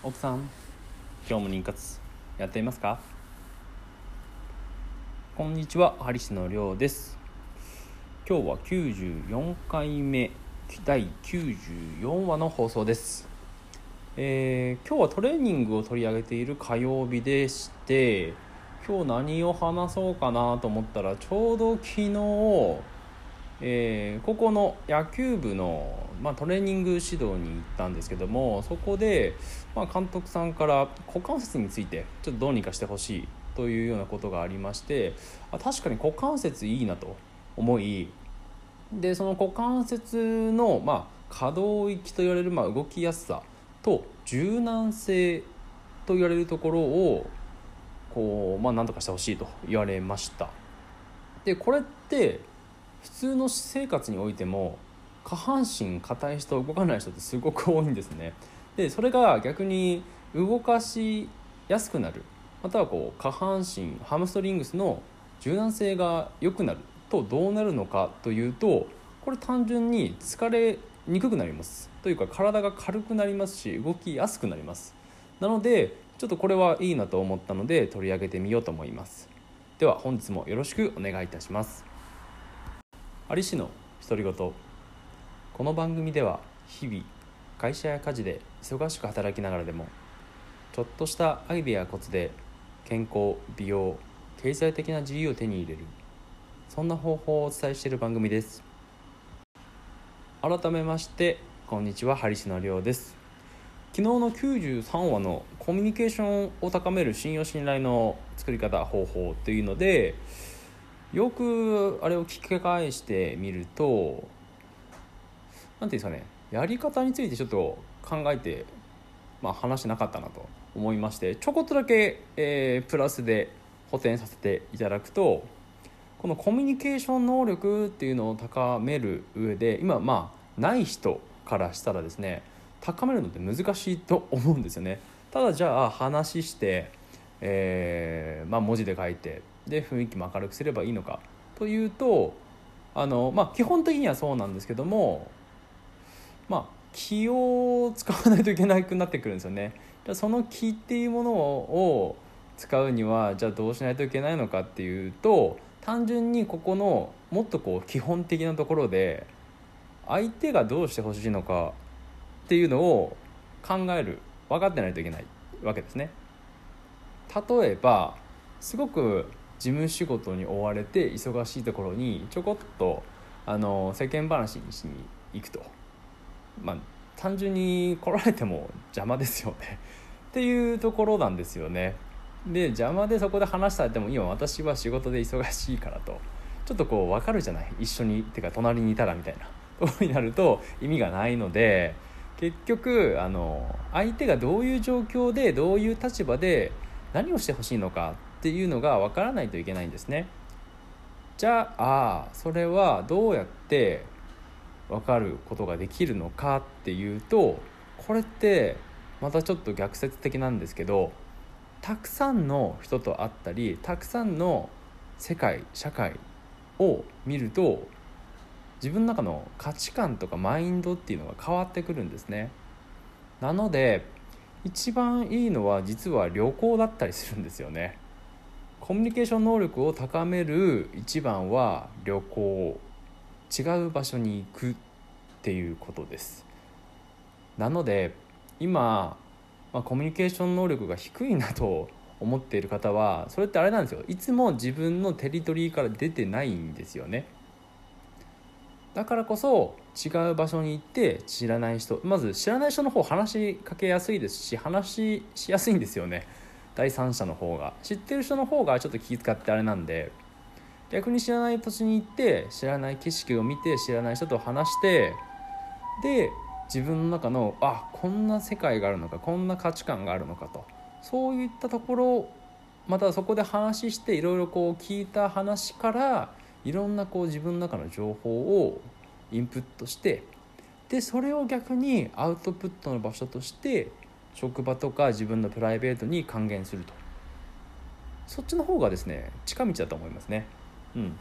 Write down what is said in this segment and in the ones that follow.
奥さん今日も妊活やっていますか？こんにちはハリスのりょうです。今日は94回目第94話の放送です。えー、今日はトレーニングを取り上げている火曜日でして今日何を話そうかなと思ったらちょうど昨日えー、ここの野球部の、まあ、トレーニング指導に行ったんですけどもそこで、まあ、監督さんから股関節についてちょっとどうにかしてほしいというようなことがありましてあ確かに股関節いいなと思いでその股関節の、まあ、可動域と言われる、まあ、動きやすさと柔軟性と言われるところをこう、まあ、何とかしてほしいと言われました。でこれって普通の私生活においても下半身硬い人動かない人ってすごく多いんですね。でそれが逆に動かしやすくなる。またはこう下半身ハムストリングスの柔軟性が良くなるとどうなるのかというとこれ単純に疲れにくくなります。というか体が軽くなりますし動きやすくなります。なのでちょっとこれはいいなと思ったので取り上げてみようと思います。では本日もよろしくお願いいたします。有志の独り言。この番組では日々会社や家事で忙しく働きながらでもちょっとしたアイデアやコツで健康美容経済的な自由を手に入れるそんな方法をお伝えしている番組です。改めましてこんにちはハリシのりょうです。昨日の93話のコミュニケーションを高める信用信頼の作り方方法というのでよくあれを聞き返してみると何ていうんですかねやり方についてちょっと考えて、まあ、話してなかったなと思いましてちょこっとだけ、えー、プラスで補填させていただくとこのコミュニケーション能力っていうのを高める上で今まあない人からしたらですね高めるのって難しいと思うんですよね。ただじゃあ話して、えーまあ、文字で書いてで雰囲気も明るくすればいいのかというとあの、まあ、基本的にはそうなんですけどもまあ気を使わないといけなくなってくるんですよね。じゃその気っていうものを使うにはじゃあどうしないといけないのかっていうと単純にここのもっとこう基本的なところで相手がどうしてほしいのかっていうのを考える分かってないといけないわけですね。例えばすごく事務仕事に追われて忙しいところにちょこっとあの世間話にしに行くとまあ単純に来られても邪魔ですよね。っていうところなんですよね。で邪魔でそこで話されても今私は仕事で忙しいからと。ちょっとこう分かるじゃない？一緒にってか隣にいたらみたいな。とこになると意味がないので結局あの相手がどういう状況でどういう立場で何をしてほしいのかっていうのが分からないといけないんですね。じゃあそれはどうやって分かることができるのかっていうとこれってまたちょっと逆説的なんですけどたくさんの人と会ったりたくさんの世界社会を見ると自分の中の価値観とかマインドっていうのが変わってくるんですね。なので一番いいのは実は旅行だったりするんですよね。コミュニケーション能力を高める一番は旅行。違う場所に行くっていうことです。なので今、まあ、コミュニケーション能力が低いなと思っている方はそれってあれなんですよ。いつも自分のテリトリーから出てないんですよね。だからこそ違う場所に行って知らない人まず知らない人の方話しかけやすいですし話しやすいんですよね。第三者の方が。知ってる人の方がちょっと気遣ってあれなんで。逆に知らない土地に行って知らない景色を見て知らない人と話してで自分の中のあこんな世界があるのかこんな価値観があるのかと。そういったところまたそこで話していろいろこう聞いた話からいろんなこう自分の中の情報をインプットしてでそれを逆にアウトプットの場所として職場とか自分のプライベートに還元すると。そっちの方がですね近道だと思いますね。うん。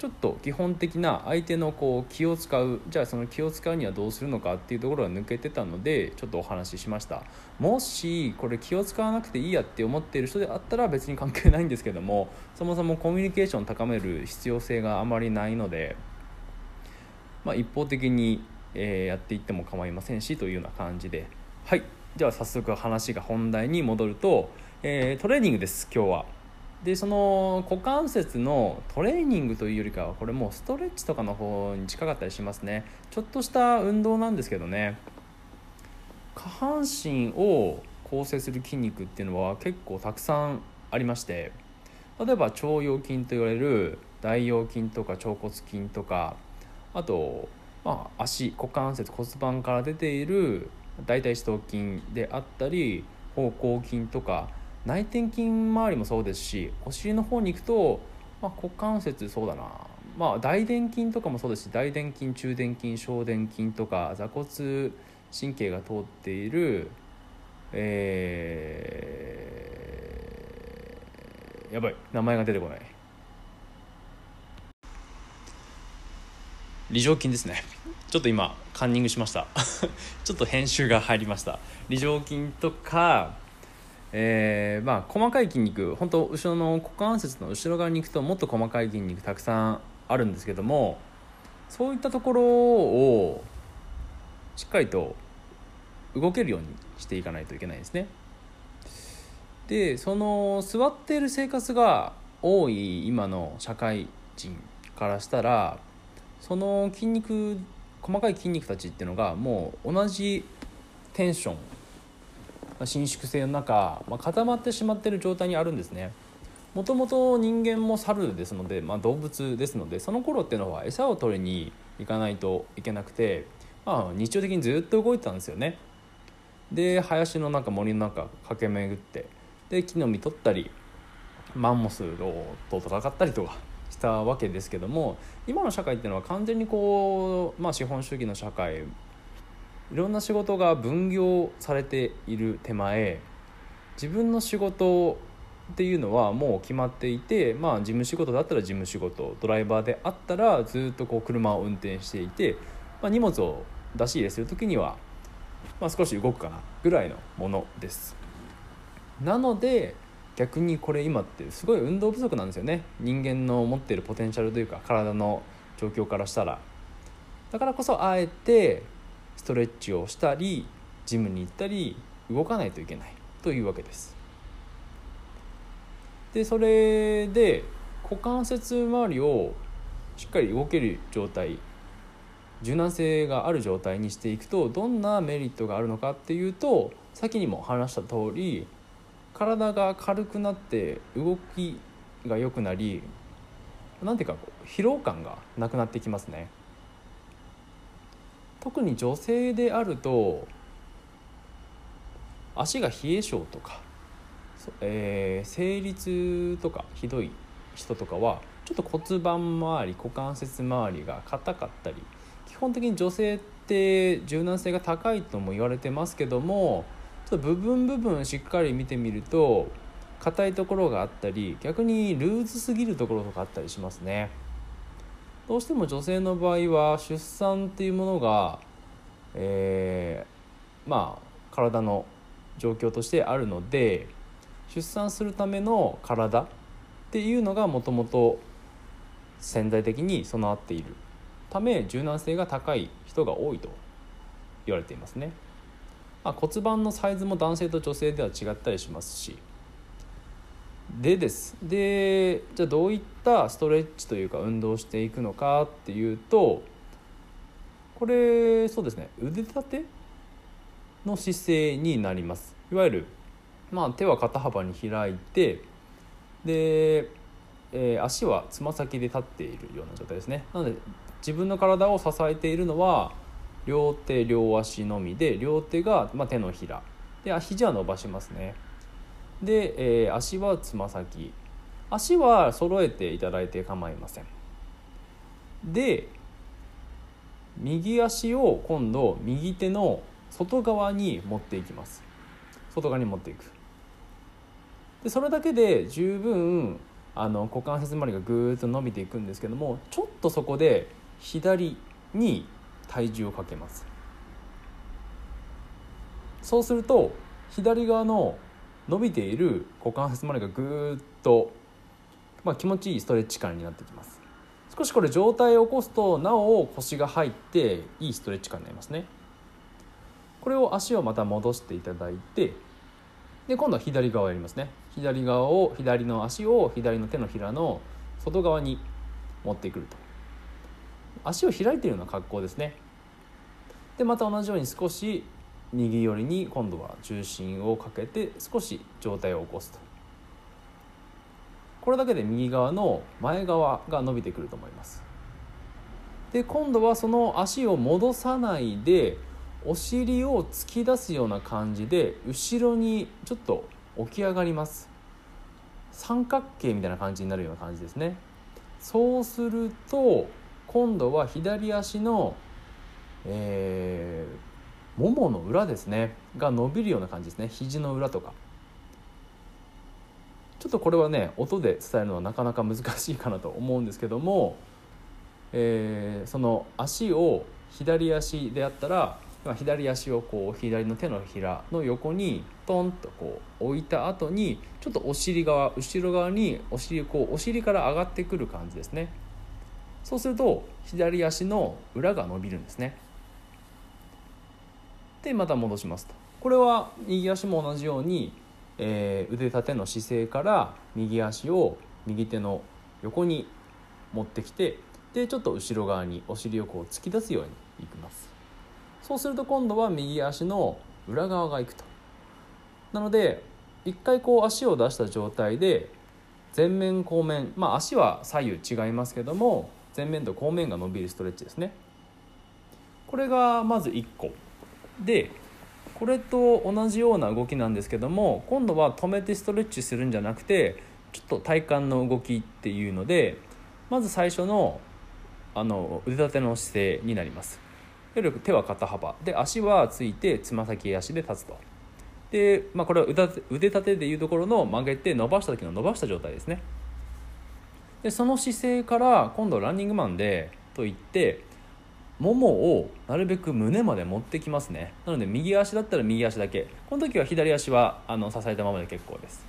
ちょっと基本的な相手のこう気を使うじゃあその気を使うにはどうするのかっていうところが抜けてたのでちょっとお話ししました。もしこれ気を使わなくていいやって思っている人であったら別に関係ないんですけどもそもそもコミュニケーションを高める必要性があまりないので、まあ、一方的に、え、やっていっても構いませんしというような感じで。はい。では早速話が本題に戻ると、えー、トレーニングです今日は。でその股関節のトレーニングというよりかはこれもうストレッチとかの方に近かったりしますね。ちょっとした運動なんですけどね。下半身を構成する筋肉っていうのは結構たくさんありまして例えば腸腰筋と言われる大腰筋とか腸骨筋とかあと、まあ、足股関節骨盤から出ている大腿四頭筋であったり方向筋とか内転筋周りもそうですしお尻の方に行くと、まあ、股関節そうだな。まあ大臀筋とかもそうですし大臀筋中殿筋小殿筋とか座骨神経が通っているえー、やばい名前が出てこない。梨状筋ですね。ちょっと今カンニングしました。ちょっと編集が入りました。梨状筋とかえー、まあ細かい筋肉本当後ろの股関節の後ろ側に行くともっと細かい筋肉たくさんあるんですけどもそういったところをしっかりと動けるようにしていかないといけないですね。でその座っている生活が多い今の社会人からしたらその筋肉細かい筋肉たちっていうのがもう同じテンション伸縮性の中、まあ、固まってしまっている状態にあるんですね。もともと人間も猿ですので、まあ、動物ですのでその頃っていうのは餌を取りに行かないといけなくて、まあ、日常的にずっと動いてたんですよね。で林の中森の中駆け巡ってで木の実取ったりマンモスと戦ったりとかしたわけですけども今の社会っていうのは完全にこう、まあ、資本主義の社会いろんな仕事が分業されている手前自分の仕事っていうのはもう決まっていて、まあ、事務仕事だったら事務仕事ドライバーであったらずっとこう車を運転していて、まあ、荷物を出し入れする時には、まあ、少し動くかなぐらいのものです。なので逆にこれ今ってすごい運動不足なんですよね。人間の持っているポテンシャルというか体の状況からしたら。だからこそあえてストレッチをしたりジムに行ったり動かないといけないというわけですでそれで股関節周りをしっかり動ける状態柔軟性がある状態にしていくとどんなメリットがあるのかっていうと先にも話した通り体が軽くなって動きが良くなり何ていうかこう疲労感がなくなってきますね。特に女性であると足が冷え性とか、えー、生理痛とかひどい人とかはちょっと骨盤周り股関節周りが硬かったり基本的に女性って柔軟性が高いとも言われてますけどもちょっと部分部分しっかり見てみると硬いところがあったり逆にルーズすぎるところとかあったりしますね。どうしても女性の場合は出産っていうものが、えー、まあ体の状況としてあるので出産するための体っていうのがもともと潜在的に備わっている。ため柔軟性が高い人が多いと言われていますね、まあ、骨盤のサイズも男性と女性では違ったりしますしでです。でじゃあどういったストレッチというか運動していくのかっていうとこれそうですね。腕立ての姿勢になります。いわゆる、まあ、手は肩幅に開いてで、えー、足はつま先で立っているような状態ですね。なので自分の体を支えているのは両手両足のみで両手が、まあ、手のひら。で肘は伸ばしますね。で、えー、足はつま先。足は揃えていただいて構いません。で右足を今度右手の外側に持っていきます。外側に持っていく。でそれだけで十分あの股関節周りがぐーっと伸びていくんですけどもちょっとそこで左に体重をかけます。そうすると左側の伸びている股関節周りがぐーっと、まあ、気持ちいいストレッチ感になってきます。少しこれ上体を起こすとなお腰が入っていいストレッチ感になりますね。これを足をまた戻していただいてで今度は左側やりますね。左側を左の足を左の手のひらの外側に持ってくると。足を開いているような格好ですね。でまた同じように少し右寄りに今度は重心をかけて少し上体を起こすと。これだけで右側の前側が伸びてくると思います。で今度はその足を戻さないでお尻を突き出すような感じで後ろにちょっと起き上がります。三角形みたいな感じになるような感じですね。そうすると今度は左足の、えー、ももの裏ですね。が伸びるような感じですね。肘の裏とか。ちょっとこれはね音で伝えるのはなかなか難しいかなと思うんですけども、えー、その足を左足であったら左足をこう左の手のひらの横にトンとこう置いた後にちょっとお尻側後ろ側にお尻こうお尻から上がってくる感じですね。そうすると左足の裏が伸びるんですね。でまた戻しますと。これは右足も同じようにえー、腕立ての姿勢から右足を右手の横に持ってきてでちょっと後ろ側にお尻をこう突き出すようにいきます。そうすると今度は右足の裏側がいくと。なので一回こう足を出した状態で前面後面まあ足は左右違いますけども前面と後面が伸びるストレッチですね。これがまず1個。でこれと同じような動きなんですけども今度は止めてストレッチするんじゃなくてちょっと体幹の動きっていうのでまず最初のあの腕立ての姿勢になります。いわゆる手は肩幅。で足はついてつま先足で立つと。で、まあ、これは腕立てでいうところの曲げて伸ばした時の伸ばした状態ですね。でその姿勢から今度ランニングマンでといってももをなるべく胸まで持ってきますね。なので右足だったら右足だけ。この時は左足はあの支えたままで結構です。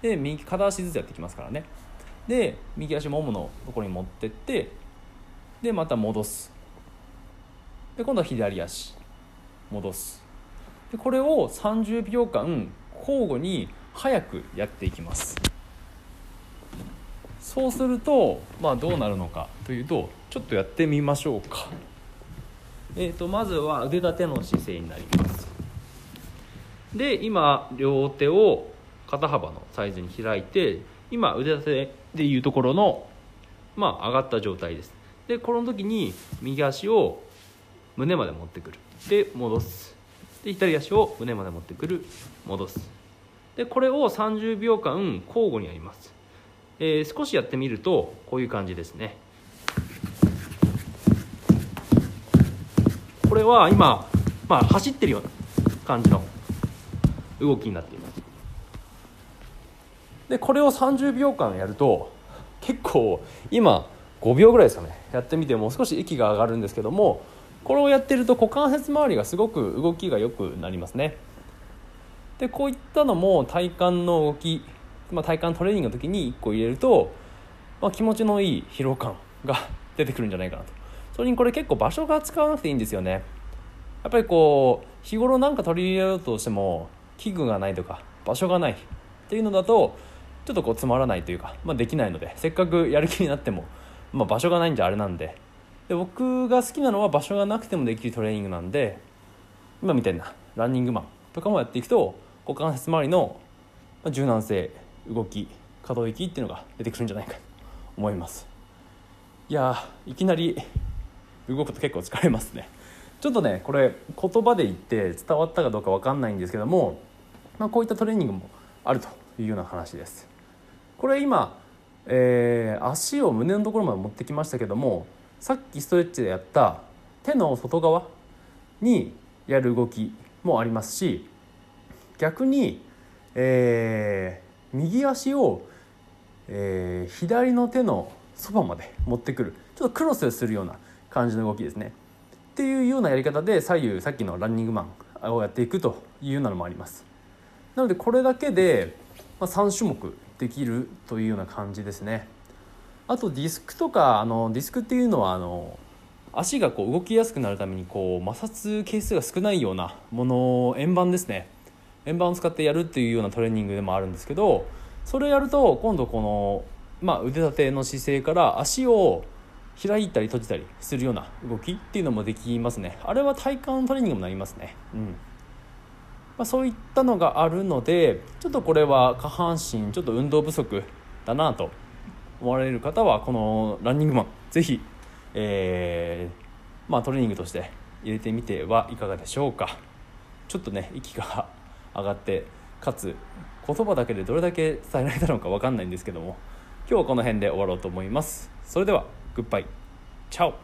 で右片足ずつやってきますからね。で右足もものところに持ってってでまた戻す。で今度は左足戻す。でこれを30秒間交互に早くやっていきます。そうするとまあどうなるのかというとちょっとやってみましょうか。えーと、まずは腕立ての姿勢になります。で今両手を肩幅のサイズに開いて今腕立てでいうところのまあ上がった状態です。でこの時に右足を胸まで持ってくる。で戻す。で左足を胸まで持ってくる。戻す。でこれを30秒間交互にやります、えー、少しやってみるとこういう感じですね。これは今、まあ、走ってるような感じの動きになっています。でこれを30秒間やると結構今5秒ぐらいですかね。やってみてもう少し息が上がるんですけどもこれをやってると股関節周りがすごく動きが良くなりますね。でこういったのも体幹の動き、まあ、体幹トレーニングの時に1個入れると、まあ、気持ちのいい疲労感が出てくるんじゃないかなと。それにこれ結構場所が使わなくていいんですよね。やっぱりこう日頃なんか取り入れようとしても器具がないとか場所がないっていうのだとちょっとこうつまらないというか、まあ、できないのでせっかくやる気になっても、まあ、場所がないんじゃあれなんで。で僕が好きなのは場所がなくてもできるトレーニングなんで今みたいなランニングマンとかもやっていくと股関節周りの柔軟性動き可動域っていうのが出てくるんじゃないかと思います。いやいきなり動くと結構疲れますね。ちょっとねこれ言葉で言って伝わったかどうか分かんないんですけども、まあ、こういったトレーニングもあるというような話です。これ今、えー、足を胸のところまで持ってきましたけどもさっきストレッチでやった手の外側にやる動きもありますし逆に、えー、右足をえー、左の手のそばまで持ってくる。ちょっとクロスするような感じの動きですね。っていうようなやり方で左右さっきのランニングマンをやっていくというようなのもあります。なのでこれだけで3種目できるというような感じですね。あとディスクとかあのディスクっていうのはあの足がこう動きやすくなるためにこう摩擦係数が少ないようなものを円盤ですね。円盤を使ってやるっていうようなトレーニングでもあるんですけどそれをやると今度この、まあ、腕立ての姿勢から足を開いたり閉じたりするような動きっていうのもできますね。あれは体幹トレーニングにもなりますね。うん。まあ、そういったのがあるのでちょっとこれは下半身ちょっと運動不足だなと思われる方はこのランニングマンぜひ、えー、まあ、トレーニングとして入れてみてはいかがでしょうか。ちょっとね息が上がってかつ言葉だけでどれだけ伝えられたのか分かんないんですけども今日はこの辺で終わろうと思います。それでは。グッバイチャオ